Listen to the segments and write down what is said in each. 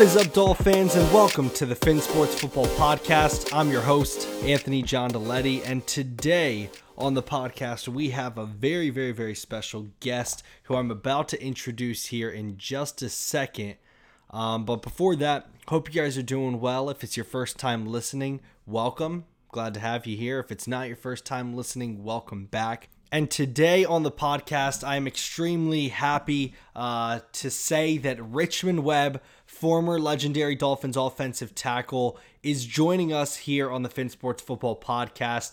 What is up, Dolph fans, and welcome to the Finn Sports Football Podcast. I'm your host, Anthony John Deletti, and today on the podcast, we have a very, very, very special guest who I'm about to introduce here in just a second. Um, but before that, hope you guys are doing well. If it's your first time listening, welcome. Glad to have you here. If it's not your first time listening, welcome back. And today on the podcast, I am extremely happy uh, to say that Richmond Webb, former legendary Dolphins offensive tackle, is joining us here on the Finn Sports Football Podcast.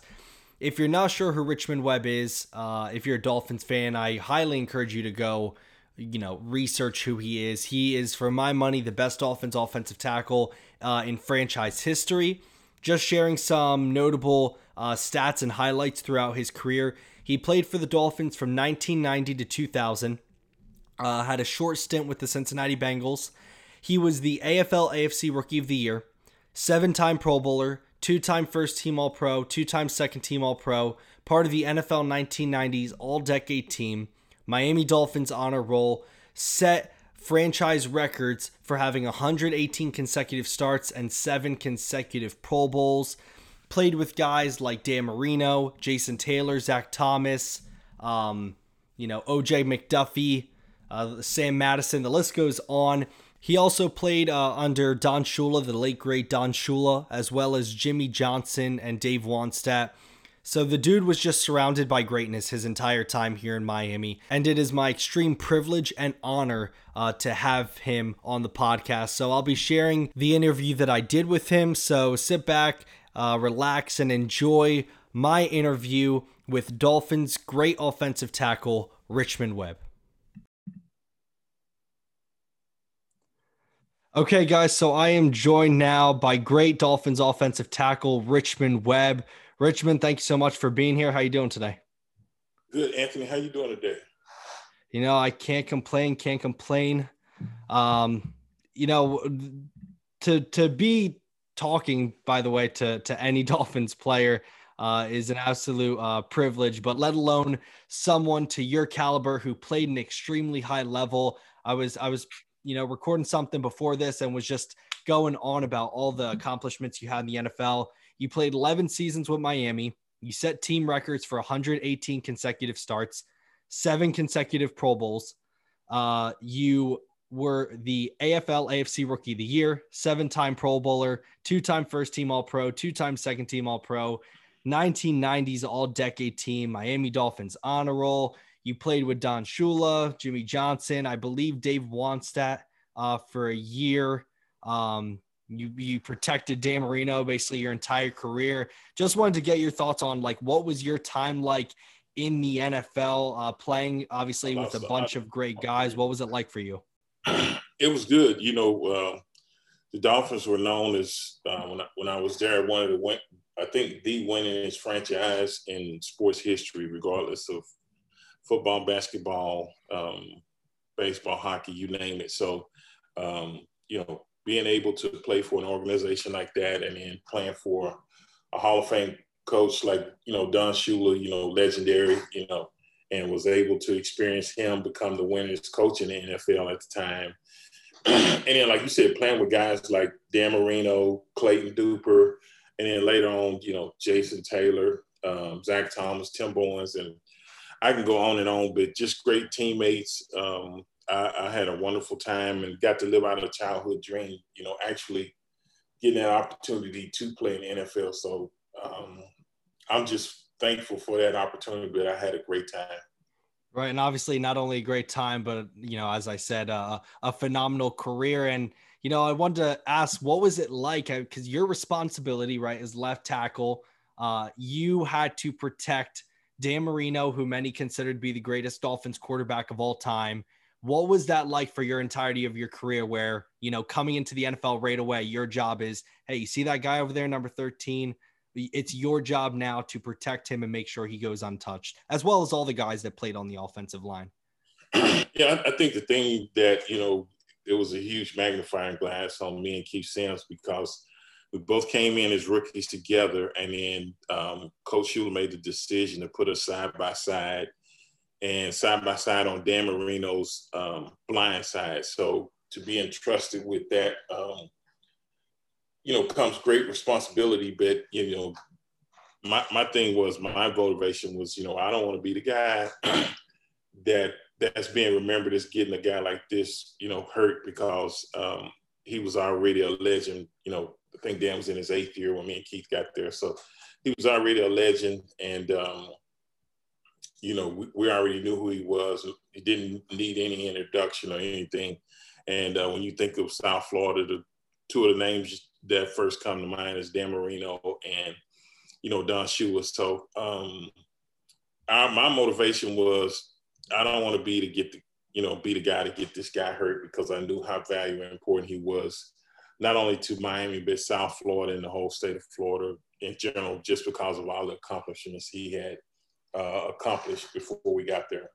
If you're not sure who Richmond Webb is, uh, if you're a Dolphins fan, I highly encourage you to go, you know, research who he is. He is, for my money, the best Dolphins offensive tackle uh, in franchise history. Just sharing some notable uh, stats and highlights throughout his career. He played for the Dolphins from 1990 to 2000. Uh, had a short stint with the Cincinnati Bengals. He was the AFL AFC Rookie of the Year, seven time Pro Bowler, two time first team All Pro, two time second team All Pro, part of the NFL 1990s All Decade team, Miami Dolphins honor roll, set franchise records for having 118 consecutive starts and seven consecutive Pro Bowls played with guys like Dan Marino, Jason Taylor, Zach Thomas, um, you know, OJ McDuffie, uh, Sam Madison. The list goes on. He also played uh, under Don Shula, the late great Don Shula, as well as Jimmy Johnson and Dave Wannstedt. So the dude was just surrounded by greatness his entire time here in Miami, and it is my extreme privilege and honor uh, to have him on the podcast. So I'll be sharing the interview that I did with him. So sit back, uh, relax, and enjoy my interview with Dolphins' great offensive tackle, Richmond Webb. Okay, guys, so I am joined now by great Dolphins offensive tackle, Richmond Webb. Richmond, thank you so much for being here. How are you doing today? Good, Anthony. How you doing today? You know, I can't complain, can't complain. Um, you know, to to be talking, by the way, to to any Dolphins player uh, is an absolute uh, privilege. But let alone someone to your caliber who played an extremely high level. I was I was you know recording something before this and was just going on about all the accomplishments you had in the NFL. You played 11 seasons with Miami. You set team records for 118 consecutive starts, seven consecutive Pro Bowls. Uh, you were the AFL AFC Rookie of the Year, seven time Pro Bowler, two time first team All Pro, two time second team All Pro, 1990s All Decade team, Miami Dolphins honor roll. You played with Don Shula, Jimmy Johnson, I believe Dave Wannstedt uh, for a year. Um, you you protected Dan Marino basically your entire career. Just wanted to get your thoughts on like what was your time like in the NFL, uh, playing obviously with a bunch of great guys. What was it like for you? it was good. You know, uh, the Dolphins were known as uh, when I, when I was there, one of the win- I think the winningest franchise in sports history, regardless of football, basketball, um, baseball, hockey, you name it. So, um, you know, being able to play for an organization like that, and then playing for a Hall of Fame coach like you know Don Shula, you know, legendary, you know, and was able to experience him become the winners coach in the NFL at the time. and then, like you said, playing with guys like Dan Marino, Clayton Duper, and then later on, you know, Jason Taylor, um, Zach Thomas, Tim Bowens, and I can go on and on, but just great teammates. Um, I, I, had a wonderful time and got to live out a childhood dream, you know, actually getting that opportunity to play in the NFL. So um, I'm just thankful for that opportunity, but I had a great time. Right, and obviously not only a great time, but you know, as I said, uh, a phenomenal career. And you know, I wanted to ask, what was it like? Because your responsibility, right, is left tackle. Uh, you had to protect Dan Marino, who many considered to be the greatest Dolphins quarterback of all time. What was that like for your entirety of your career? Where you know, coming into the NFL right away, your job is, hey, you see that guy over there, number thirteen it's your job now to protect him and make sure he goes untouched, as well as all the guys that played on the offensive line. yeah, I think the thing that, you know, it was a huge magnifying glass on me and Keith Sims because we both came in as rookies together. And then um, Coach Shula made the decision to put us side by side and side by side on Dan Marino's um, blind side. So to be entrusted with that, um, you know, comes great responsibility. But you know, my my thing was my motivation was, you know, I don't want to be the guy that that's being remembered as getting a guy like this, you know, hurt because um, he was already a legend. You know, I think Dan was in his eighth year when me and Keith got there, so he was already a legend, and um, you know, we, we, already knew who he was. He didn't need any introduction or anything. And uh, when you think of South Florida, the two of the names that first come to mind is Dan Marino and you know Don Shula. So um, my motivation was I don't want to be to get the you know be the guy to get this guy hurt because I knew how valuable and important he was, not only to Miami but South Florida and the whole state of Florida in general, just because of all the accomplishments he had uh, accomplished before we got there.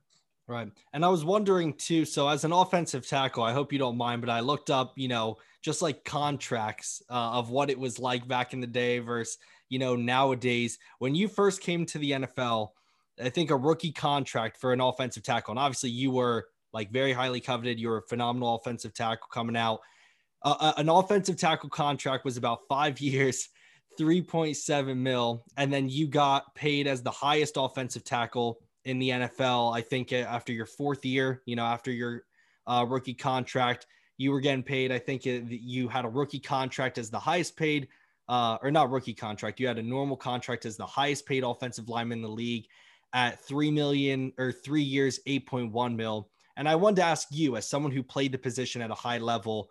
Right. And I was wondering too. So, as an offensive tackle, I hope you don't mind, but I looked up, you know, just like contracts uh, of what it was like back in the day versus, you know, nowadays. When you first came to the NFL, I think a rookie contract for an offensive tackle, and obviously you were like very highly coveted. You were a phenomenal offensive tackle coming out. Uh, uh an offensive tackle contract was about five years, 3.7 mil. And then you got paid as the highest offensive tackle in the NFL. I think after your fourth year, you know, after your uh, rookie contract, you were getting paid. I think it, you had a rookie contract as the highest paid, uh, or not rookie contract. You had a normal contract as the highest paid offensive lineman in the league at three million or three years, 8.1 mil. And I wanted to ask you, as someone who played the position at a high level,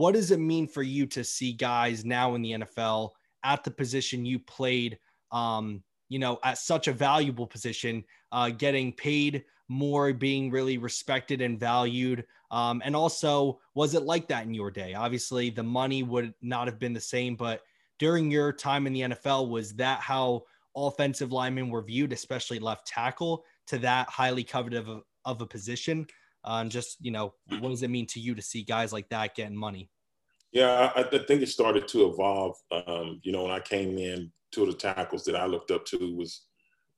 what does it mean for you to see guys now in the NFL at the position you played, um, you know, at such a valuable position, uh, getting paid more, being really respected and valued? Um, and also, was it like that in your day? Obviously, the money would not have been the same, but during your time in the NFL, was that how offensive linemen were viewed, especially left tackle, to that highly coveted of of a position? And just, you know, what does it mean to you to see guys like that getting money? Yeah, I, I think it started to evolve. Um, you know, when I came in, two of the tackles that I looked up to was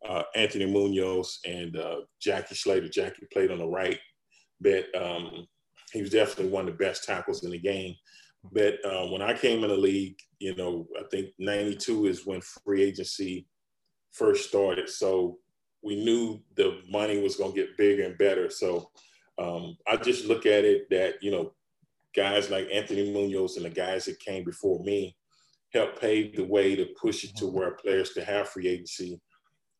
uh, Anthony Munoz and uh, Jackie Slater. Jackie played on the right, but um, he was definitely one of the best tackles in the game. But uh, when I came in the league, you know, I think 92 is when free agency first started. So we knew the money was going to get bigger and better. So um, I just look at it that, you know, guys like Anthony Munoz and the guys that came before me helped pave the way to push it to where players could have free agency.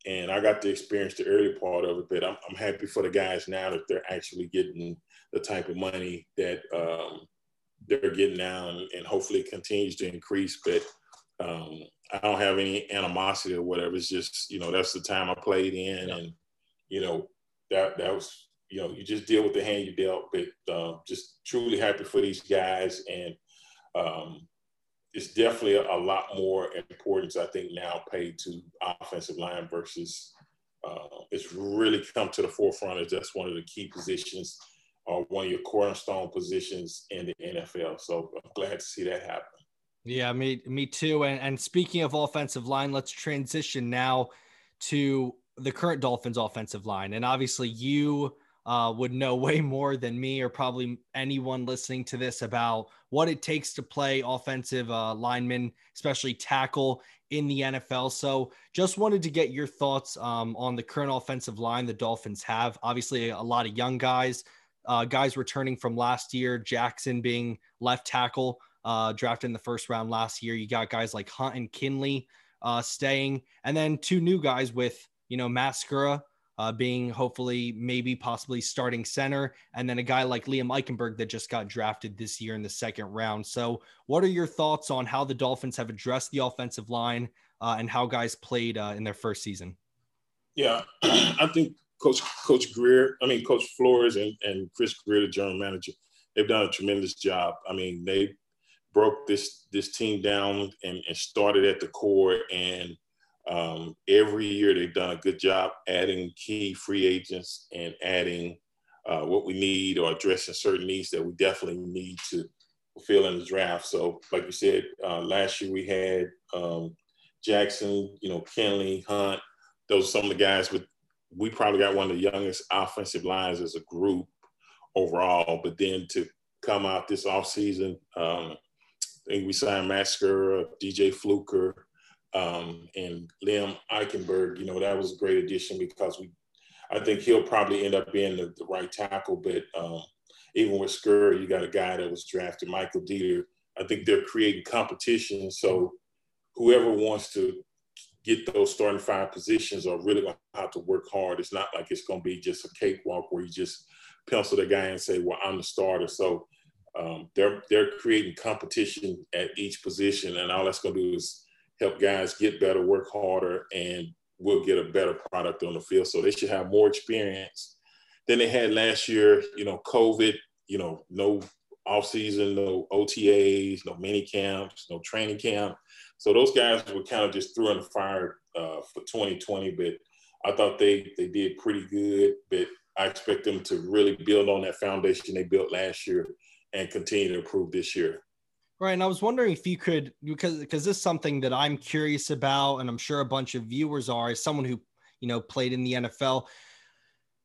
And I got to experience the early part of it, but I'm, I'm happy for the guys now that they're actually getting the type of money that um, they're getting now and, and hopefully it continues to increase. But um, I don't have any animosity or whatever. It's just, you know, that's the time I played in and, you know, that, that was you know, you just deal with the hand you dealt. But uh, just truly happy for these guys, and um, it's definitely a, a, lot more importance I think now paid to offensive line versus. Uh, it's really come to the forefront as that's one of the key positions or one of your cornerstone positions in the NFL. So I'm glad to see that happen. Yeah, me me too. And and speaking of offensive line, let's transition now to the current Dolphins offensive line. And obviously you uh, would know way more than me or probably anyone listening to this about what it takes to play offensive uh, lineman, especially tackle in the NFL. So, just wanted to get your thoughts um, on the current offensive line the Dolphins have. Obviously, a lot of young guys, uh, guys returning from last year, Jackson being left tackle, uh, drafted in the first round last year. You got guys like Hunt and Kindley uh, staying, and then two new guys with, you know, Matt Skura uh, being hopefully maybe possibly starting center, and then a guy like Liam Eichenberg that just got drafted this year in the second round. So, what are your thoughts on how the Dolphins have addressed the offensive line uh, and how guys played uh, in their first season? Yeah, I think Coach Coach Grier, I mean Coach Flores and, and Chris Grier, the general manager, they've done a tremendous job. I mean, they broke this this team down and, and started at the core and um, every year they've done a good job adding key free agents and adding uh, what we need or addressing certain needs that we definitely need to fulfill in the draft. So, like you said, uh, last year we had um, Jackson, you know, Kindley, Hunt. Those are some of the guys with. We probably got one of the youngest offensive lines as a group overall. But then to come out this offseason. Um, I think we signed Matt Skura, DJ Fluker, um, and Liam Eichenberg. You know, that was a great addition because we, I think he'll probably end up being the, the right tackle. But um, even with Skura, you got a guy that was drafted, Michael Deiter. I think they're creating competition. So whoever wants to get those starting five positions are really going to have to work hard. It's not like it's going to be just a cakewalk where you just pencil the guy and say, "Well, I'm the starter." So um, they're they're creating competition at each position, and all that's going to do is help guys get better, work harder, and we'll get a better product on the field. So they should have more experience than they had last year. You know, COVID. You know, no off season, no OTAs, no mini camps, no training camp. So those guys were kind of just through in the fire uh, for 2020, but I thought they they did pretty good. But I expect them to really build on that foundation they built last year and continue to improve this year. Right, and I was wondering if you could because because this is something that I'm curious about, and I'm sure a bunch of viewers are, as someone who you know played in the NFL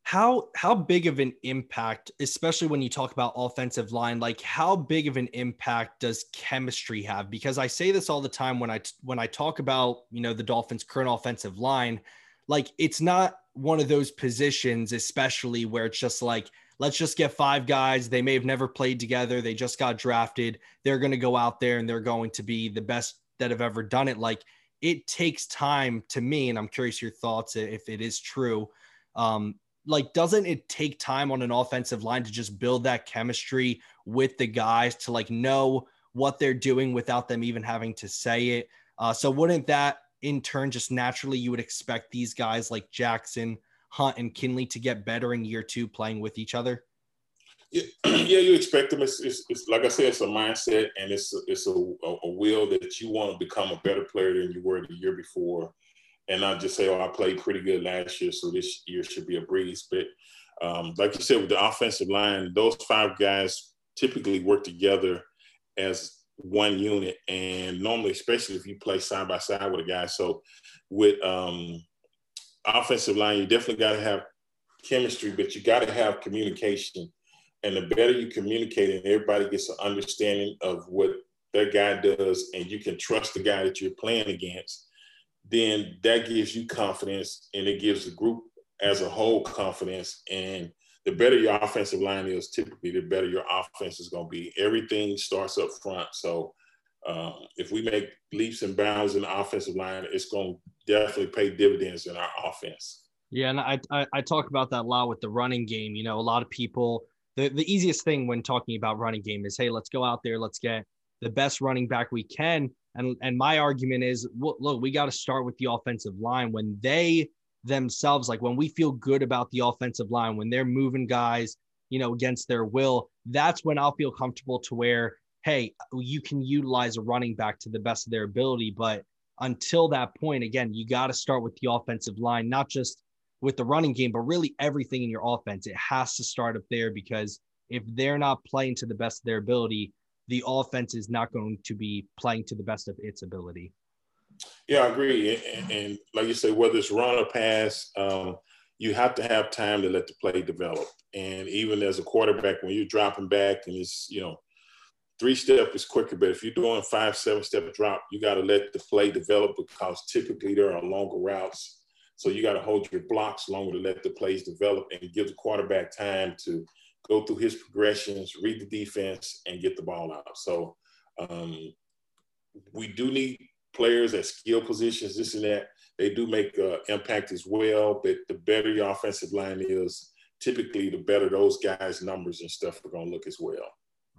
how how big of an impact especially when you talk about offensive line like how big of an impact does chemistry have? Because i say this all the time when i when i talk about you know the dolphins current offensive line like it's not one of those positions especially where it's just like let's just get five guys. They may have never played together. They just got drafted. They're going to go out there and they're going to be the best that have ever done it. Like it takes time to me and i'm curious your thoughts if it is true. Um, like doesn't it take time on an offensive line to just build that chemistry with the guys to like know what they're doing without them even having to say it? Uh, so wouldn't that in turn just naturally you would expect these guys like jackson hunt and kindley to get better in year two playing with each other yeah, you expect them it's, it's, it's, like i said it's a mindset and it's a, it's a, a will that you want to become a better player than you were the year before and not just say, "Oh, I played pretty good last year, so this year should be a breeze." But um, like you said, with the offensive line, those five guys typically work together as one unit, and normally, especially if you play side by side with a guy. So, with um, offensive line, you definitely got to have chemistry, but you got to have communication. And the better you communicate, and everybody gets an understanding of what that guy does, and you can trust the guy that you're playing against then that gives you confidence and it gives the group as a whole confidence. And the better your offensive line is, typically, the better your offense is going to be. Everything starts up front. So um, if we make leaps and bounds in the offensive line, it's going to definitely pay dividends in our offense. Yeah, and I, I, I talk about that a lot with the running game. You know, a lot of people the, the easiest thing when talking about running game is hey, let's go out there, let's get the best running back we can. And and my argument is, look, we got to start with the offensive line when they themselves, like when we feel good about the offensive line, when they're moving guys, you know, against their will, that's when I'll feel comfortable to where, hey, you can utilize a running back to the best of their ability. But until that point, again, you got to start with the offensive line, not just with the running game, but really everything in your offense. It has to start up there because if they're not playing to the best of their ability, the offense is not going to be playing to the best of its ability. Yeah, I agree. And, and like you say, whether it's run or pass, um, you have to have time to let the play develop. And even as a quarterback, when you're dropping back and it's, you know, three step is quicker, but if you're doing five, seven step drop, you got to let the play develop because typically there are longer routes. So you got to hold your blocks longer to let the plays develop and give the quarterback time to go through his progressions, read the defense, and get the ball out. So um, we do need players at skill positions, this and that. They do make uh, impact as well, but the better your offensive line is, typically the better those guys' numbers and stuff are going to look as well.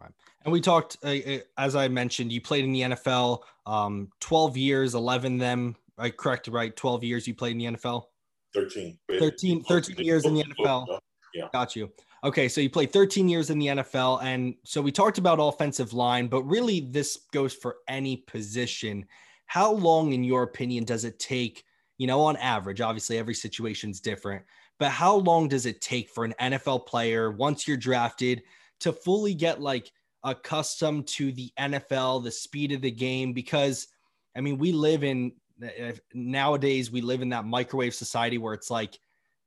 Right. And we talked, uh, uh, as I mentioned, you played in the NFL um, 12 years, 11 them, right? Correct, right? 12 years you played in the NFL? 13. 13, 13 years in the NFL. Yeah. Got you. Okay, so you played 13 years in the NFL. And so we talked about offensive line, but really this goes for any position. How long, in your opinion, does it take, you know, on average? Obviously, every situation is different, but how long does it take for an NFL player, once you're drafted, to fully get like accustomed to the NFL, the speed of the game? Because, I mean, we live in eh, nowadays, we live in that microwave society where it's like,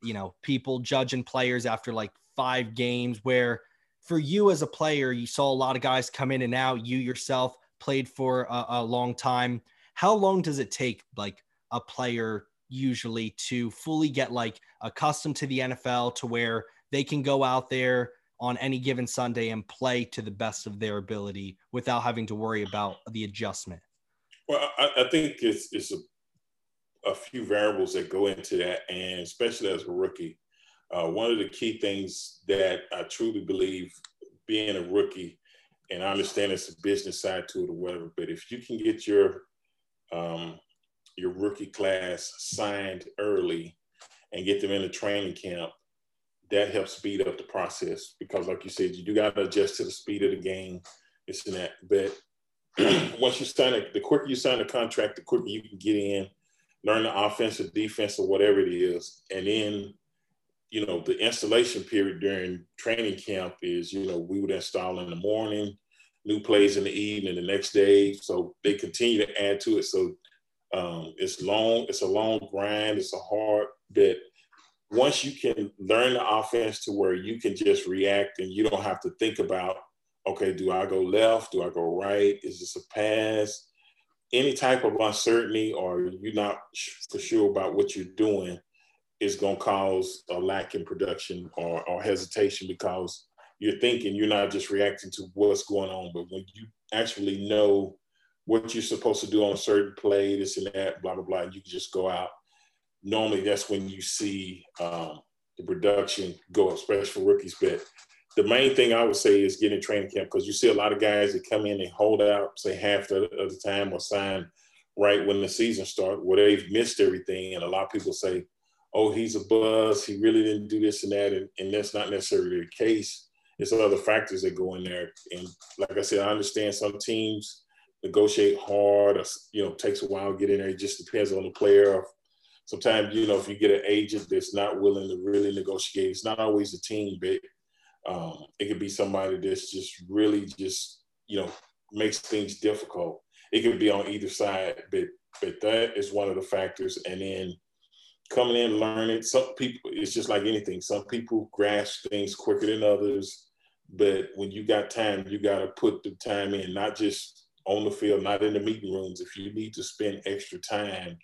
you know, people judging players after like five games where for you as a player, you saw a lot of guys come in and out. You yourself played for a, a long time. How long does it take, like a player usually, to fully get like accustomed to the NFL to where they can go out there on any given Sunday and play to the best of their ability without having to worry about the adjustment? Well, I, I think it's it's a, a, few variables that go into that, and especially as a rookie, uh, one of the key things that I truly believe being a rookie, and I understand it's a business side to it or whatever, but if you can get your um, your rookie class signed early and get them in a training camp, that helps speed up the process because, like you said, you do got to adjust to the speed of the game, this and that. But once you sign it, the quicker you sign the contract, the quicker you can get in, learn the offense or defense or whatever it is. And then, you know, the installation period during training camp is, you know, we would install in the morning, new plays in the evening, the next day. So they continue to add to it. So um, it's long, it's a long grind, it's a hard bit. Once you can learn the offense to where you can just react and you don't have to think about okay, do I go left? Do I go right? Is this a pass? Any type of uncertainty or you're not for sure about what you're doing is going to cause a lack in production or, or hesitation because you're thinking you're not just reacting to what's going on, but when you actually know what you're supposed to do on a certain play, this and that, blah, blah, blah, and you can just go out. Normally, that's when you see um, the production go up, especially for rookies. But the main thing I would say is getting training camp because you see a lot of guys that come in and hold out, say half the, of the time or sign right when the season starts, where they've missed everything. And a lot of people say, oh, he's a buzz. He really didn't do this and that. And, and that's not necessarily the case. It's other factors that go in there. And like I said, I understand some teams negotiate hard or, you know, takes a while to get in there. It just depends on the player. Sometimes, you know, if you get an agent that's not willing to really negotiate, it's not always a team, but um, it could be somebody that's just really just you know makes things difficult. It could be on either side, but but that is one of the factors. And then coming in, learning. Some people, it's just like anything. Some people grasp things quicker than others. But when you got time, you got to put the time in, not just on the field, not in the meeting rooms. If you need to spend extra time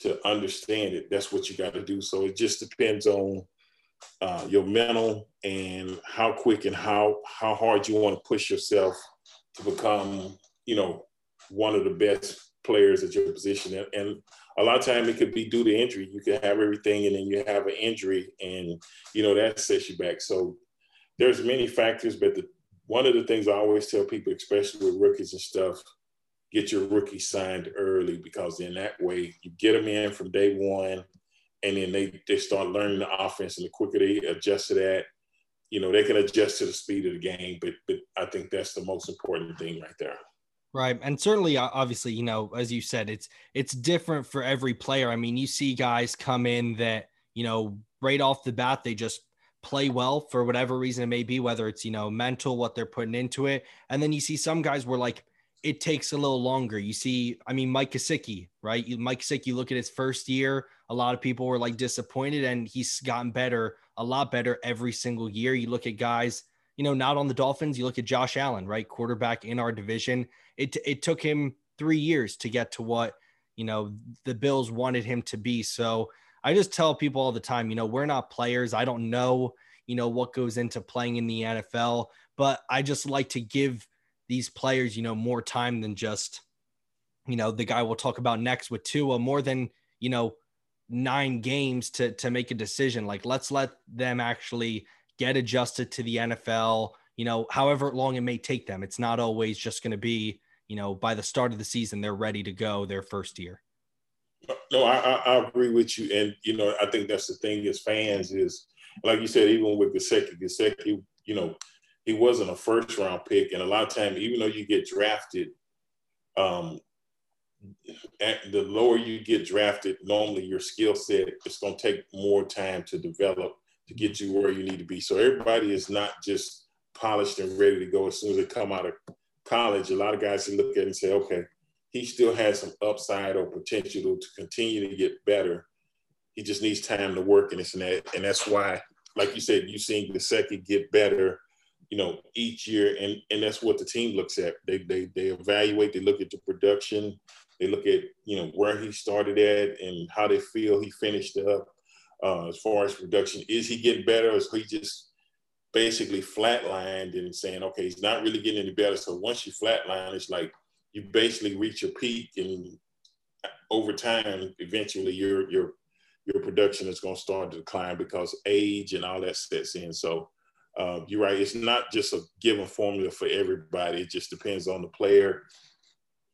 to understand it, that's what you got to do. So it just depends on uh, your mental and how quick and how how hard you want to push yourself to become you know one of the best players at your position. And, and a lot of time it could be due to injury. You could have everything and then you have an injury and you know that sets you back. So there's many factors but the, one of the things i always tell people especially with rookies and stuff get your rookie signed early because in that way you get them in from day one and then they they start learning the offense, and the quicker they adjust to that, you know, they can adjust to the speed of the game. But but I think that's the most important thing right there. Right, and certainly, uh, obviously, you know, as you said, it's it's different for every player. I mean, you see guys come in that you know right off the bat they just play well for whatever reason it may be, whether it's you know mental what they're putting into it, and then you see some guys where like it takes a little longer. You see, I mean, Mike Gesicki, right? You, Mike Gesicki, look at his first year. A lot of people were like disappointed, and he's gotten better, a lot better every single year. You look at guys, you know, not on the Dolphins. You look at Josh Allen, right, quarterback in our division. It it took him three years to get to what you know the Bills wanted him to be. So I just tell people all the time, you know, we're not players. I don't know, you know, what goes into playing in the NFL, but I just like to give these players, you know, more time than just, you know, the guy we'll talk about next with Tua, more than, you know, nine games to to make a decision. Like let's let them actually get adjusted to the NFL, you know, however long it may take them. It's not always just going to be, you know, by the start of the season, they're ready to go their first year. No, I, I, agree with you. And, you know, I think that's the thing as fans is, like you said, even with Gesicki, Gesicki, you know, he wasn't a first round pick. And a lot of times, even though you get drafted, um, the lower you get drafted, normally your skill set is going to take more time to develop to get you where you need to be. So everybody is not just polished and ready to go as soon as they come out of college. A lot of guys look at it and say, okay, he still has some upside or potential to continue to get better. He just needs time to work and this and that. And that's why, like you said, you've seen Gesicki get better you know, each year, and and that's what the team looks at. They they they evaluate. They look at the production. They look at you know where he started at and how they feel he finished up. Uh, as far as production, is he getting better? Or is he just basically flatlined and saying, okay, he's not really getting any better. So once you flatline, it's like you basically reach your peak, and over time, eventually your your your production is going to start to decline because age and all that sets in. So uh, you're right. It's not just a given formula for everybody. It just depends on the player,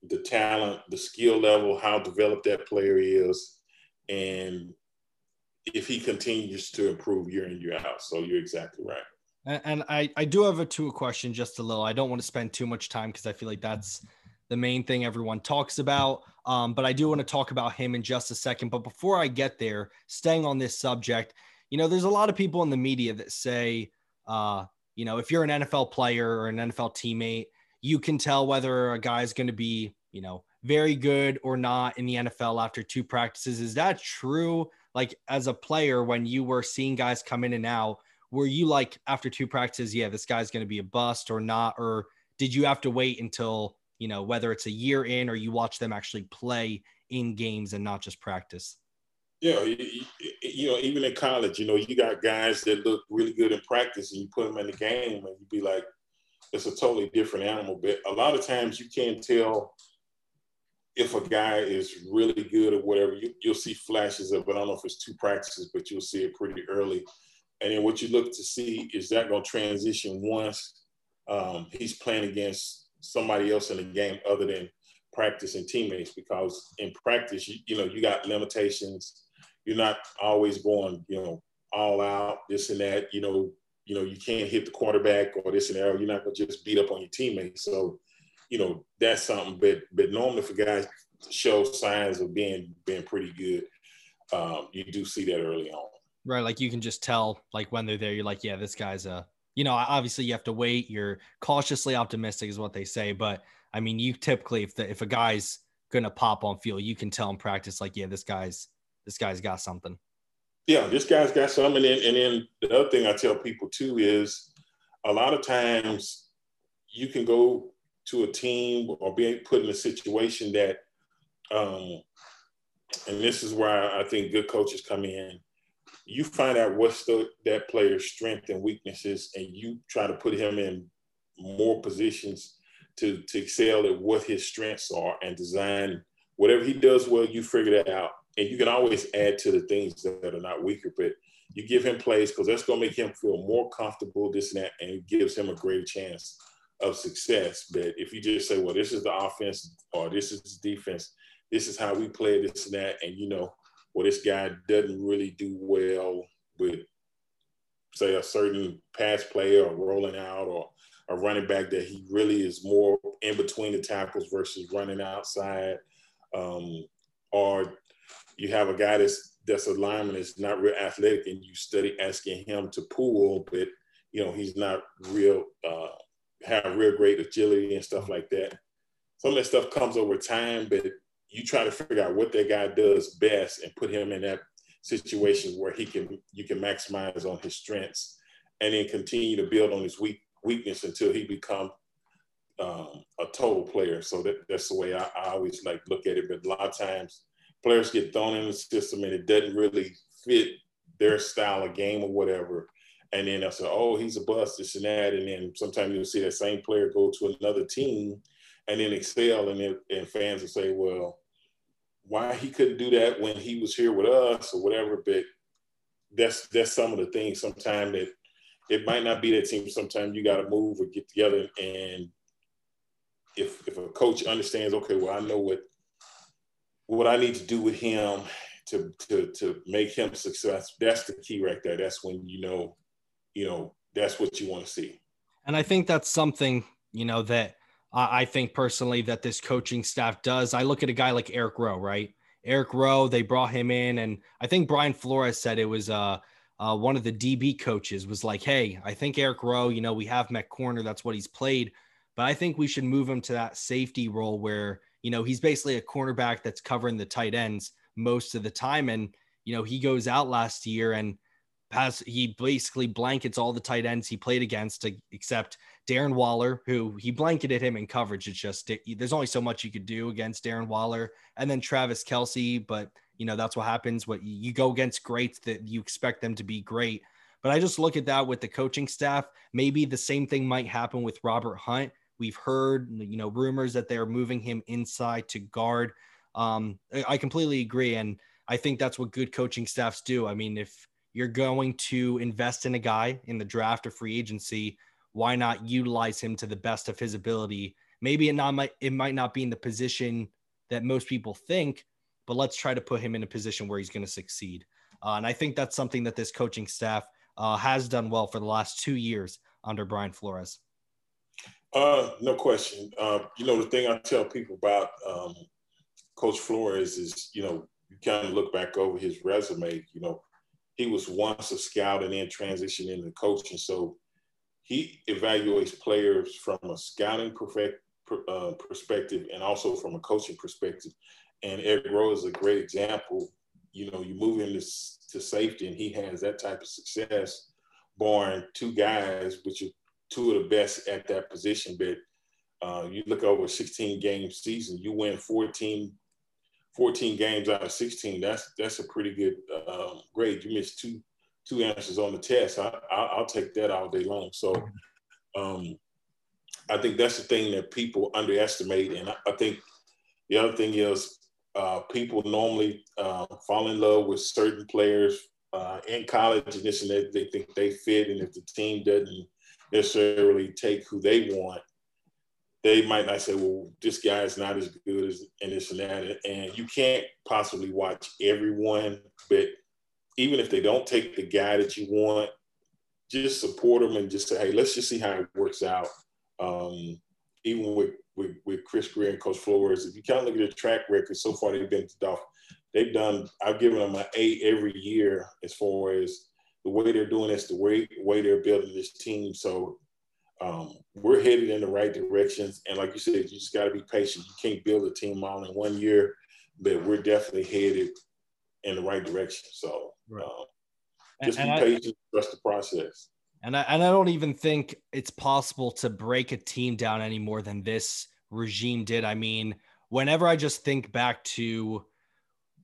the talent, the skill level, how developed that player is, and if he continues to improve year in year out. So you're exactly right. And I, I do have a two question just a little. I don't want to spend too much time because I feel like that's the main thing everyone talks about. Um, but I do want to talk about him in just a second. But before I get there, staying on this subject, you know, there's a lot of people in the media that say, uh, you know, if you're an NFL player or an NFL teammate, you can tell whether a guy is going to be, you know, very good or not in the NFL after two practices. Is that true? Like as a player, when you were seeing guys come in and out, were you like after two practices, yeah, this guy's going to be a bust or not? Or did you have to wait until you know, whether it's a year in or you watch them actually play in games and not just practice? Yeah, you, know, even in college, you know, you got guys that look really good in practice and you put them in the game and you be like, it's a totally different animal. But a lot of times you can't tell if a guy is really good or whatever. You, will see flashes of it. I don't know if it's two practices, but you'll see it pretty early. And then what you look to see is that going to transition once um, he's playing against somebody else in the game other than practice and teammates because in practice you, you know you got limitations you're not always going you know all out this and that you know you know you can't hit the quarterback or this and that you're not to just beat up on your teammates so you know that's something but but normally for guys show signs of being being pretty good um, you do see that early on right like you can just tell like when they're there you're like yeah this guy's a you know, obviously you have to wait. You're cautiously optimistic, is what they say. But I mean, you typically, if the, if a guy's gonna pop on field, you can tell in practice, like, yeah, this guy's this guy's got something. Yeah, this guy's got something. And then, and then the other thing I tell people too is, a lot of times you can go to a team or be put in a situation that, um, and this is where I think good coaches come in you find out what's the, that player's strength and weaknesses, and you try to put him in more positions to, to excel at what his strengths are and design whatever he does well, you figure that out. And you can always add to the things that are not weaker, but you give him plays because that's going to make him feel more comfortable, this and that, and gives him a greater chance of success. But if you just say, well, this is the offense or this is the defense, this is how we play this and that, and you know, well, this guy doesn't really do well with, say, a certain pass play or rolling out or a running back that he really is more in between the tackles versus running outside. Um, or you have a guy that's that's a lineman that's not real athletic and you study asking him to pull, but you know, he's not real uh, have real great agility and stuff like that. Some of that stuff comes over time, but you try to figure out what that guy does best and put him in that situation where he can you can maximize on his strengths and then continue to build on his weak weakness until he become um, a total player. So that, that's the way I, I, always like look at it. But a lot of times players get thrown in the system and it doesn't really fit their style of game or whatever. And then they'll say, oh, he's a bust, this and that. And then sometimes you'll see that same player go to another team and then excel, and then and fans will say, well, why he couldn't do that when he was here with us or whatever. But that's that's some of the things. Sometimes that it might not be that team. Sometimes you got to move or get together. And if if a coach understands, okay, well, I know what what I need to do with him to to to make him success. That's the key right there. That's when you know, you know, that's what you want to see. And I think that's something you know that I think personally that this coaching staff does. I look at a guy like Eric Rowe, right? Eric Rowe, they brought him in, and I think Brian Flores said it was uh, uh, one of the DB coaches was like, "Hey, I think Eric Rowe, you know, we have Met corner, that's what he's played, but I think we should move him to that safety role where you know he's basically a cornerback that's covering the tight ends most of the time, and you know he goes out last year and has he basically blankets all the tight ends he played against, except Darren Waller, who he blanketed him in coverage. It's just there's only so much you could do against Darren Waller, and then Travis Kelce, But you know that's what happens. What you go against greats that you expect them to be great. But I just look at that with the coaching staff. Maybe the same thing might happen with Robert Hunt. We've heard you know rumors that they're moving him inside to guard. Um, I completely agree, and I think that's what good coaching staffs do. I mean, if you're going to invest in a guy in the draft or free agency, why not utilize him to the best of his ability? Maybe it not might it might not be in the position that most people think, but let's try to put him in a position where he's going to succeed. Uh, and I think that's something that this coaching staff uh, has done well for the last two years under Brian Flores. Uh, no question. Uh, you know, the thing I tell people about um, Coach Flores is, you know, you kind of look back over his resume. You know, he was once a scout and then transitioned into coaching. So he evaluates players from a scouting perfect, uh, perspective and also from a coaching perspective. And Eric Rowe is a great example. You know, you move him to, to safety and he has that type of success, barring two guys, which are two of the best at that position. But uh, you look over a 16 game season, you win 14 14 games out of 16, that's that's a pretty good um, grade. You missed two two answers on the test. I, will take that all day long. So um, I think that's the thing that people underestimate. And I, I think the other thing is uh, people normally uh, fall in love with certain players uh, in college and this and that. They think they fit. And if the team doesn't necessarily take who they want, they might not say, well, this guy is not as good as and this and that. And you can't possibly watch everyone, but even if they don't take the guy that you want, just support them and just say, hey, let's just see how it works out. Um, even with, with, with Chris Grier and Coach Flores, if you kind of look at their track record so far, they've been to Dolphins. They've done. I've given them an A every year as far as the way they're doing this, the way way they're building this team. So um, we're headed in the right directions. And like you said, you just got to be patient. You can't build a team all in one year, but we're definitely headed in the right direction. So um, just and, be patient, I, trust the process. And I, and I don't even think it's possible to break a team down any more than this regime did. I mean, whenever I just think back to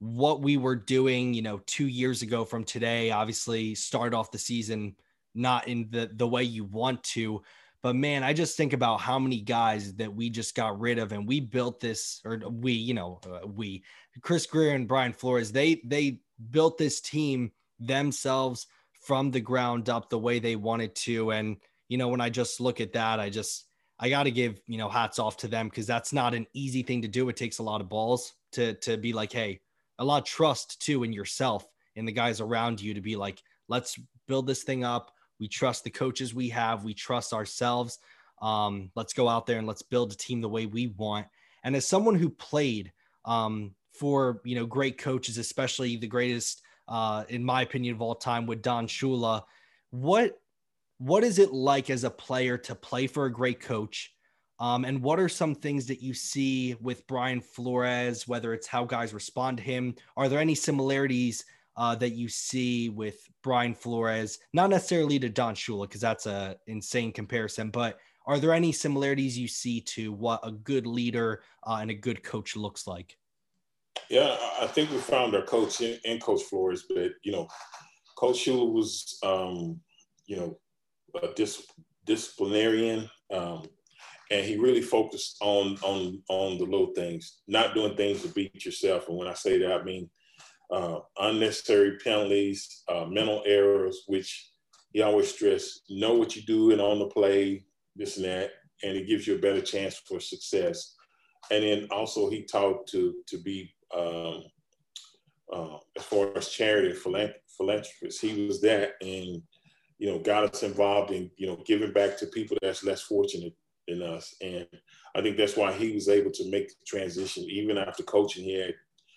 what we were doing, you know, two years ago from today, obviously start off the season not in the the way you want to but man, I just think about how many guys that we just got rid of, and we built this, or we, you know, uh, we, Chris Grier and Brian Flores, they they built this team themselves from the ground up the way they wanted to, and you know, when I just look at that, I just I got to give you know hats off to them because that's not an easy thing to do. It takes a lot of balls to to be like, hey, a lot of trust too in yourself and the guys around you to be like, let's build this thing up we trust the coaches we have. We trust ourselves. Um, let's go out there and let's build a team the way we want. And as someone who played um, for you know great coaches, especially the greatest, uh, in my opinion, of all time, with Don Shula, what what is it like as a player to play for a great coach? Um, and what are some things that you see with Brian Flores, whether it's how guys respond to him? Are there any similarities uh, that you see with Brian Flores, not necessarily to Don Shula, because that's a insane comparison, but are there any similarities you see to what a good leader uh, and a good coach looks like? Yeah, I think we found our coach in, in Coach Flores, but you know, Coach Shula was, um, you know, a dis- disciplinarian, um, and he really focused on on on the little things, not doing things to beat yourself. And when I say that, I mean uh, unnecessary penalties, uh, mental errors, which he always stressed, know what you do and on the play, this and that, and it gives you a better chance for success. And then also he taught to to be um, uh, as far as charity philanthropist, he was that, and you know got us involved in you know giving back to people that's less fortunate than us. And I think that's why he was able to make the transition even after coaching. He had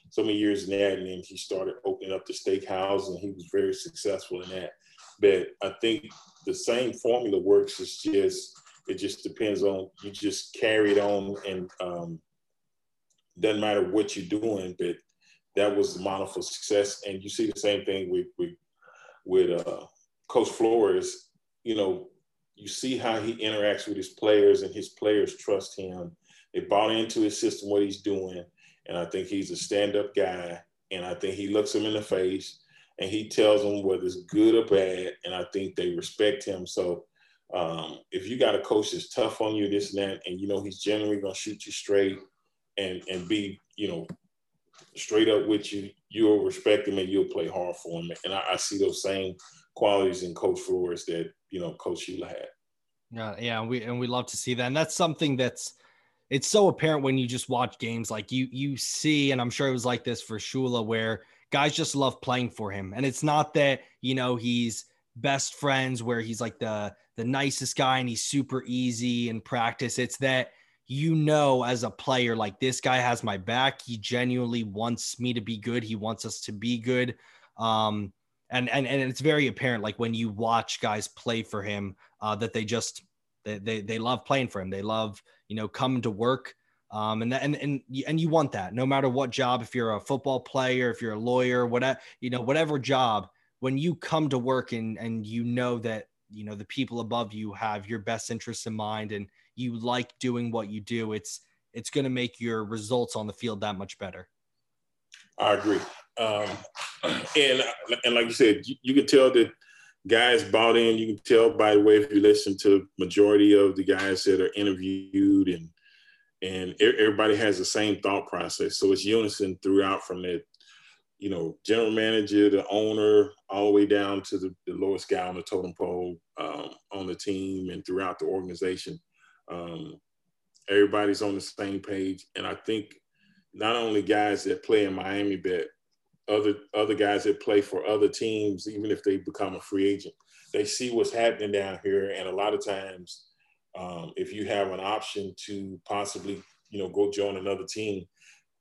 so many years in that, and then he started opening up the steakhouse, and he was very successful in that. But I think the same formula works. It's just it just depends on you just carry it on, and um, doesn't matter what you're doing, but that was the model for success. And you see the same thing with with with uh, Coach Flores, you know, you see how he interacts with his players, and his players trust him. They bought into his system, what he's doing, and I think he's a stand-up guy. And I think he looks them in the face and he tells them whether it's good or bad. And I think they respect him. So um, if you got a coach that's tough on you, this and that, and you know he's generally gonna shoot you straight and and be you know straight up with you, you'll respect him and you'll play hard for him. And I, I see those same qualities in Coach Flores that you know Coach Shula had. Yeah, yeah, we and we love to see that, and that's something that's it's so apparent when you just watch games. Like you you see, and I'm sure it was like this for Shula, where guys just love playing for him, and it's not that you know he's best friends where he's like the the nicest guy and he's super easy in practice. It's that you know as a player like this guy has my back he genuinely wants me to be good he wants us to be good um and and and it's very apparent like when you watch guys play for him uh that they just they they, they love playing for him. They love you know coming to work. Um and that, and and and you want that no matter what job if you're a football player if you're a lawyer whatever you know whatever job when you come to work and and you know that you know the people above you have your best interests in mind and you like doing what you do, it's it's going to make your results on the field that much better. I agree, um, and and like you said, you, you can tell that guys bought in. You can tell by the way if you listen to majority of the guys that are interviewed, and and everybody has the same thought process. So it's unison throughout from the you know general manager, the owner, all the way down to the, the lowest guy on the totem pole um, on the team and throughout the organization. Um, everybody's on the same page, and I think not only guys that play in Miami, but other other guys that play for other teams, even if they become a free agent, they see what's happening down here, and a lot of times, um, if you have an option to possibly, you know, go join another team,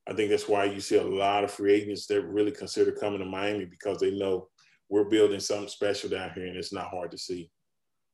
I think that's why you see a lot of free agents that really consider coming to Miami because they know we're building something special down here, and it's not hard to see.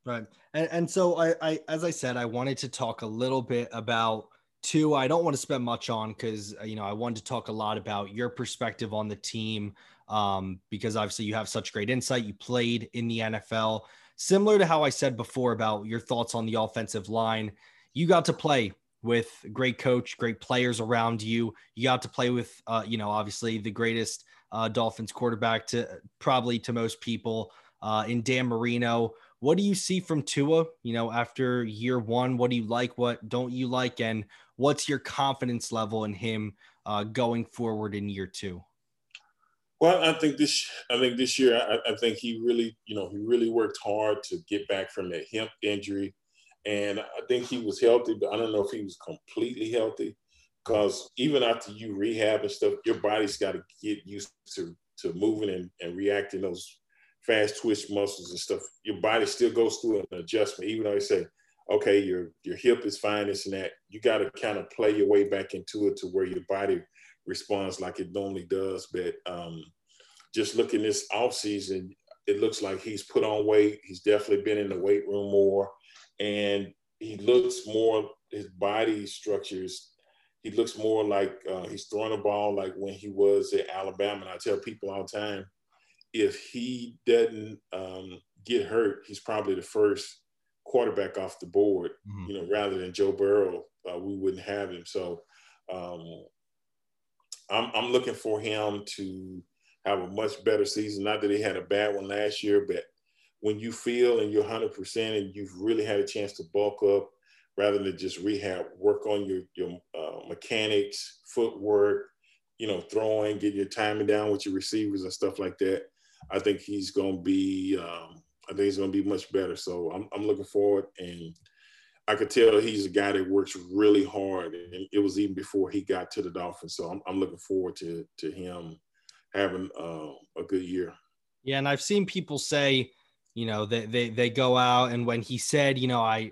Right. And, and so I, I, as I said, I wanted to talk a little bit about two. I don't want to spend much on because, uh, you know, I wanted to talk a lot about your perspective on the team um, because obviously you have such great insight. You played in the NFL. Similar to how I said before about your thoughts on the offensive line, you got to play with great coach, great players around you. You got to play with, uh, you know, obviously the greatest uh, Dolphins quarterback to probably to most people uh, in Dan Marino. What do you see from Tua, you know, after year one? What do you like? What don't you like? And what's your confidence level in him uh, going forward in year two? Well, I think this. I think this year, I, I, think he really, you know, he really worked hard to get back from that hip injury, and I think he was healthy. But I don't know if he was completely healthy, because even after you rehab and stuff, your body's got to get used to to moving and, and reacting those fast twitch muscles and stuff, your body still goes through an adjustment. Even though they say, okay, your your hip is fine, this and that, you got to kind of play your way back into it to where your body responds like it normally does. But um, just looking this off season, it looks like he's put on weight. He's definitely been in the weight room more, and he looks more. His body structures. He looks more like uh, he's throwing a ball like when he was at Alabama. And I tell people all the time, if he doesn't um, get hurt, he's probably the first quarterback off the board. Mm-hmm. You know, rather than Joe Burrow, uh, we wouldn't have him. So um, I'm, I'm looking for him to have a much better season. Not that he had a bad one last year, but when you feel and you're 100% and you've really had a chance to bulk up rather than just rehab, work on your, your uh, mechanics, footwork, you know, throwing, get your timing down with your receivers and stuff like that. I think he's going to be. Um, I think he's going to be much better. So I'm, I'm looking forward, and I could tell he's a guy that works really hard, and it was even before he got to the Dolphins. So I'm, I'm looking forward to to him having uh, a good year. Yeah, and I've seen people say, you know, they they they go out, and when he said, you know, I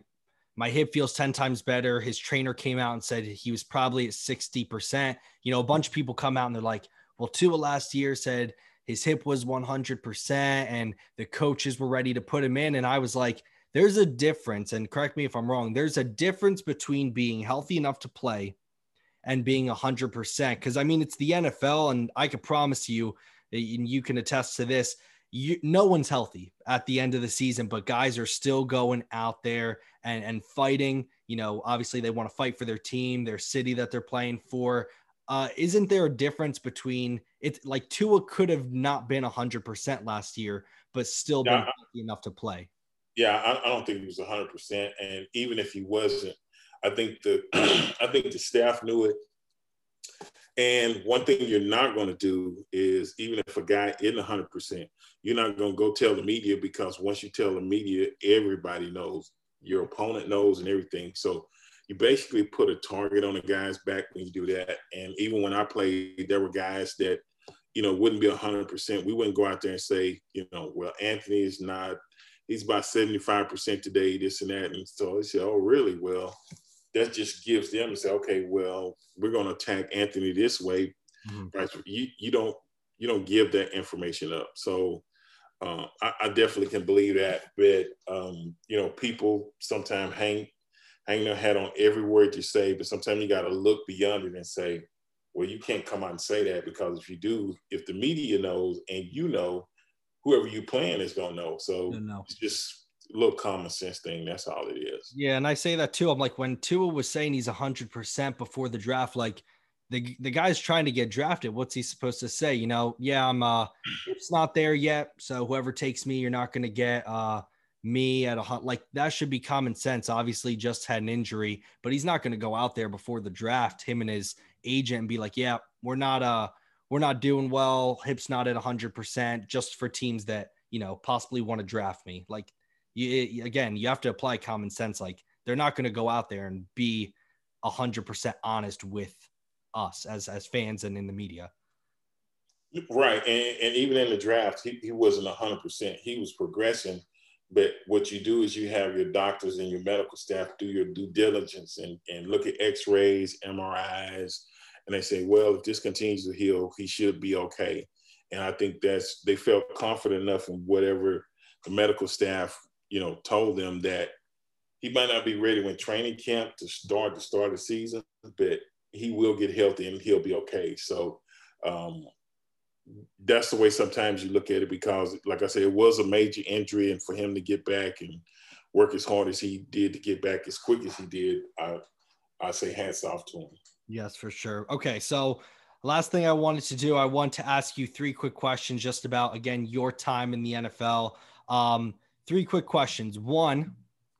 my hip feels 10 times better. His trainer came out and said he was probably at 60%. You know, a bunch of people come out and they're like, well, Tua last year said his hip was 100% and the coaches were ready to put him in. And I was like, there's a difference. And correct me if I'm wrong, there's a difference between being healthy enough to play and being 100%. Because I mean, it's the NFL, and I can promise you, and you can attest to this. you, no one's healthy at the end of the season, but guys are still going out there and, and fighting. You know, obviously they want to fight for their team, their city that they're playing for. Uh, isn't there a difference between it? Like Tua could have not been 100% last year, but still yeah, been enough to play. Yeah, I, I don't think he was 100%. And even if he wasn't, I think the I think the staff knew it. And one thing you're not going to do is even if a guy isn't 100%, you're not going to go tell the media because once you tell the media, everybody knows, your opponent knows, and everything. So you basically put a target on the guy's back when you do that. And even when I played, there were guys that, you know, wouldn't be 100%. We wouldn't go out there and say, you know, well, Anthony is not, he's about 75% today, this and that. And so they said, oh, really? Well, that just gives them to say, okay, well, we're going to attack Anthony this way. Mm-hmm. Right? You you don't you don't give that information up. So uh, I, I, definitely can believe that. But um, you know, people sometimes hang hang their hat on every word you say, but sometimes you got to look beyond it and say, well, you can't come out and say that because if you do, if the media knows and you know, whoever you playing is gonna know. So it's just little common sense thing. That's all it is. Yeah, and I say that too. I'm like when Tua was saying he's hundred percent before the draft, like the the guy's trying to get drafted. What's he supposed to say? You know, yeah, I'm uh it's not there yet. So whoever takes me, you're not gonna get uh me at a hunt like that should be common sense. Obviously, just had an injury, but he's not gonna go out there before the draft, him and his agent, and be like, Yeah, we're not uh we're not doing well, hip's not at hundred percent, just for teams that you know possibly want to draft me. Like you again, you have to apply common sense. Like they're not going to go out there and be a hundred percent honest with us as as fans and in the media. Right, and, and even in the draft, he, he wasn't hundred percent. He was progressing, but what you do is you have your doctors and your medical staff do your due diligence and, and look at X-rays, MRIs, and they say, well, if this continues to heal, he should be okay. And I think that's they felt confident enough in whatever the medical staff you know, told them that he might not be ready when training camp to start the start the season, but he will get healthy and he'll be okay. So um, that's the way sometimes you look at it because, like I said, it was a major injury, and for him to get back and work as hard as he did to get back as quick as he did, I I say hats off to him. Yes, for sure. Okay, so last thing I wanted to do, I want to ask you three quick questions just about again your time in the NFL. Um, three quick questions. One,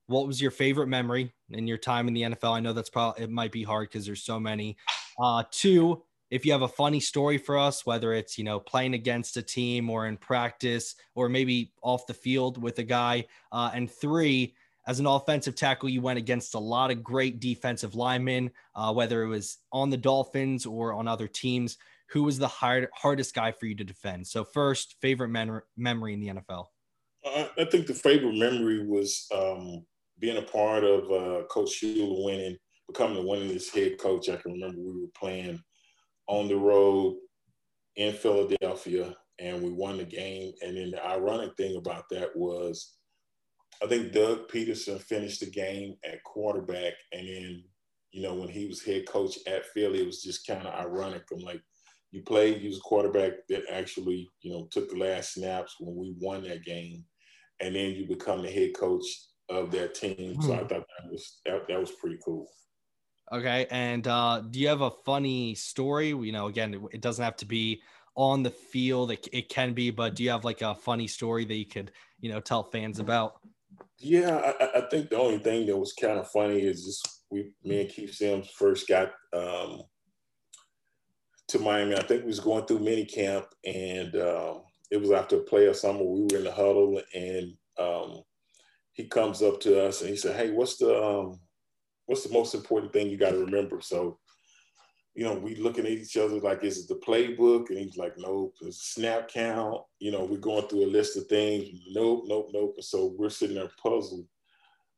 what was your favorite memory in your time in the NFL? I know that's probably it might be hard because there's so many. Uh, two, if you have a funny story for us, whether it's you know playing against a team or in practice or maybe off the field with a guy. Uh, and three, as an offensive tackle, you went against a lot of great defensive linemen, uh, whether it was on the Dolphins or on other teams. Who was the hard, hardest guy for you to defend? So first, favorite mem- memory in the NFL. I, think the favorite memory was um, being a part of uh, Coach Shula winning, becoming the winningest head coach. I can remember we were playing on the road in Philadelphia and we won the game. And then the ironic thing about that was I think Doug Pederson finished the game at quarterback. And then, you know, when he was head coach at Philly, it was just kind of ironic. I'm like, you played, you was a quarterback that actually, you know, took the last snaps when we won that game and then you become the head coach of that team. So I hmm. thought that was that, that was pretty cool. Okay, and uh, do you have a funny story? You know, again, it, doesn't have to be on the field; it, it can be. But do you have like a funny story that you could, you know, tell fans about? Yeah, I, I think the only thing that was kind of funny is just we, me and Keith Sims first got um, to Miami. I think we was going through mini camp, and um, it was after a play or something. We were in the huddle, and um, he comes up to us and he said, "Hey, what's the um, what's the most important thing you got to remember?" So, you know, we looking at each other like, "Is it the playbook?" And he's like, "Nope." It's a snap count. You know, we're going through a list of things. Nope, nope, nope. And so we're sitting there puzzled.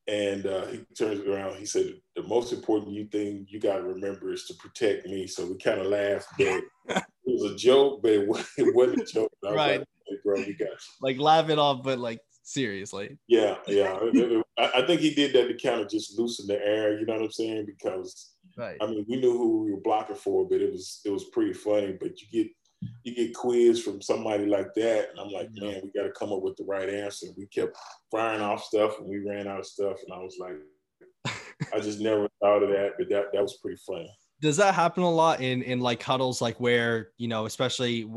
And uh, he turns around. He said, "The most important you thing you got to remember is to protect me." So we kind of laughed, but it was a joke, but it wasn't a joke. right, like, hey, bro, we got you. like laugh it off, but like seriously. Yeah, yeah. I think he did that to kind of just loosen the air. You know what I'm saying? Because right. I mean, we knew who we were blocking for, but it was it was pretty funny. But you get you get quiz from somebody like that, and I'm like, man, we got to come up with the right answer. We kept firing off stuff, and we ran out of stuff, and I was like, I just never thought of that, but that that was pretty funny. Does that happen a lot in in like huddles, like where you know, especially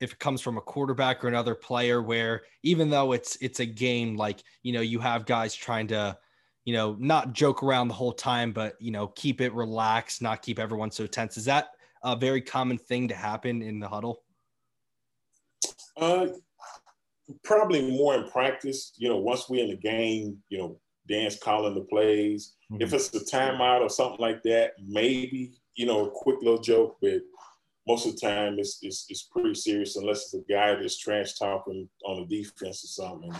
if it comes from a quarterback or another player, where even though it's it's a game, like you know, you have guys trying to, you know, not joke around the whole time, but you know, keep it relaxed, not keep everyone so tense. Is that a very common thing to happen in the huddle? Uh, probably more in practice. You know, once we're in the game, you know, Dan's calling the plays. Mm-hmm. If it's a timeout or something like that, maybe you know, a quick little joke, but most of the time it's, it's, it's pretty serious unless it's a guy that's trash talking on the defense or something.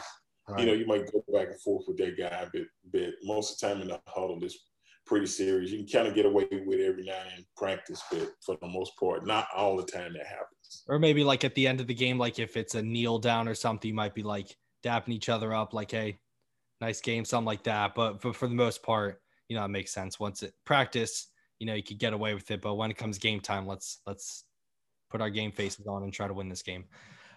Right. You know, you might go back and forth with that guy, but but most of the time in the huddle it's pretty serious. You can kind of get away with every now and practice, but for the most part, not all the time that happens. Or maybe like at the end of the game, like if it's a kneel down or something, you might be like dapping each other up, like, hey, nice game, something like that. But for, for the most part, you know, it makes sense. Once it practice, you know you could get away with it but when it comes game time let's let's put our game faces on and try to win this game.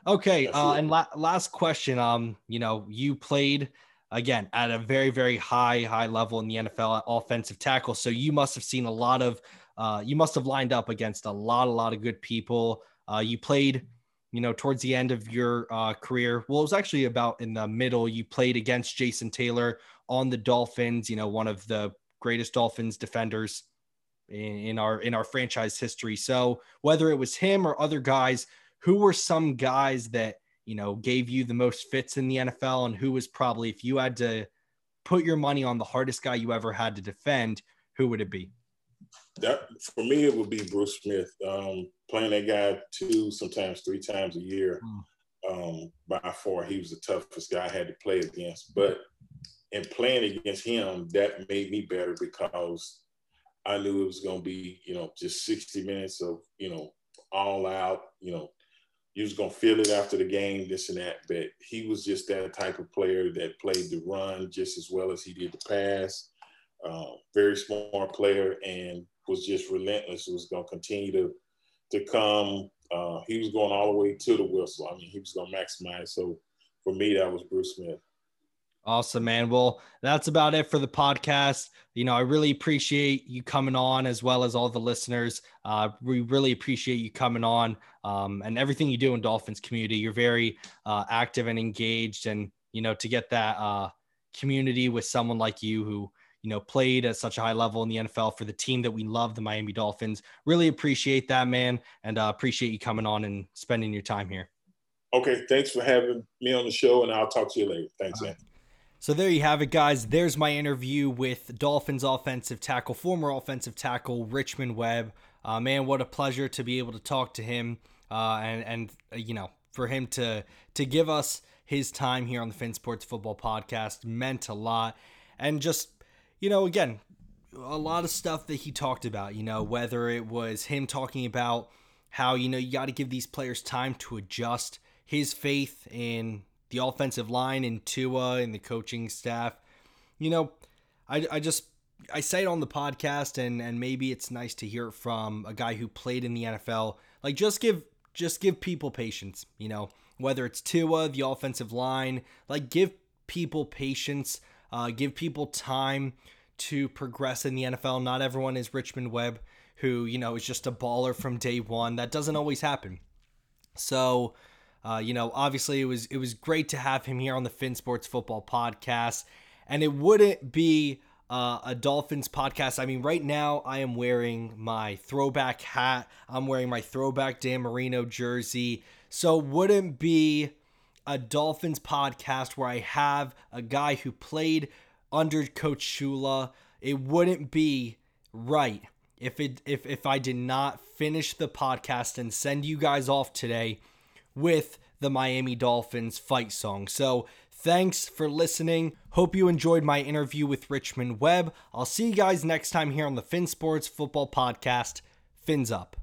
Okay uh, and la- last question um you know you played again at a very very high high level in the NFL offensive tackle so you must have seen a lot of uh, you must have lined up against a lot a lot of good people. Uh, you played you know towards the end of your uh, career. Well it was actually about in the middle you played against Jason Taylor on the Dolphins you know one of the greatest Dolphins defenders in, in our in our franchise history. So whether it was him or other guys, who were some guys that you know gave you the most fits in the NFL, and who was probably if you had to put your money on the hardest guy you ever had to defend, who would it be? That for me, it would be Bruce Smith. Um, playing that guy two, sometimes three times a year. Hmm. Um, by far, he was the toughest guy I had to play against. But in playing against him, that made me better because I knew it was going to be, you know, just 60 minutes of, you know, all out, you know, you was going to feel it after the game, this and that. But he was just that type of player that played the run just as well as he did the pass. Uh, very smart player and was just relentless. It was going to continue to to come. Uh, he was going all the way to the whistle. I mean, he was going to maximize. So for me, that was Bruce Smith. Awesome, man. Well, that's about it for the podcast. You know, I really appreciate you coming on as well as all the listeners. Uh, we really appreciate you coming on um, and everything you do in Dolphins community. You're very uh, active and engaged. And, you know, to get that uh, community with someone like you who, you know, played at such a high level in the NFL for the team that we love, the Miami Dolphins, really appreciate that, man. And uh, appreciate you coming on and spending your time here. Okay. Thanks for having me on the show. And I'll talk to you later. Thanks, man. So there you have it, guys. There's my interview with Dolphins offensive tackle, former offensive tackle Richmond Webb. Uh, man, what a pleasure to be able to talk to him, uh, and and uh, you know for him to to give us his time here on the Fin Sports Football Podcast meant a lot, and just you know again a lot of stuff that he talked about. You know whether it was him talking about how you know you got to give these players time to adjust, his faith in the offensive line and Tua and the coaching staff. You know, I, I just I say it on the podcast and and maybe it's nice to hear from a guy who played in the NFL. Like just give just give people patience, you know, whether it's Tua, the offensive line, like give people patience, uh, give people time to progress in the NFL. Not everyone is Richmond Webb, who, you know, is just a baller from day one. That doesn't always happen. So uh, you know, obviously it was it was great to have him here on the Fin Sports Football Podcast, and it wouldn't be uh, a Dolphins podcast. I mean, right now I am wearing my throwback hat. I'm wearing my throwback Dan Marino jersey. So wouldn't be a Dolphins podcast where I have a guy who played under Coach Shula. It wouldn't be right if it if if I did not finish the podcast and send you guys off today with the Miami Dolphins fight song. So, thanks for listening. Hope you enjoyed my interview with Richmond Webb. I'll see you guys next time here on the Fin Sports Football Podcast. Fins up.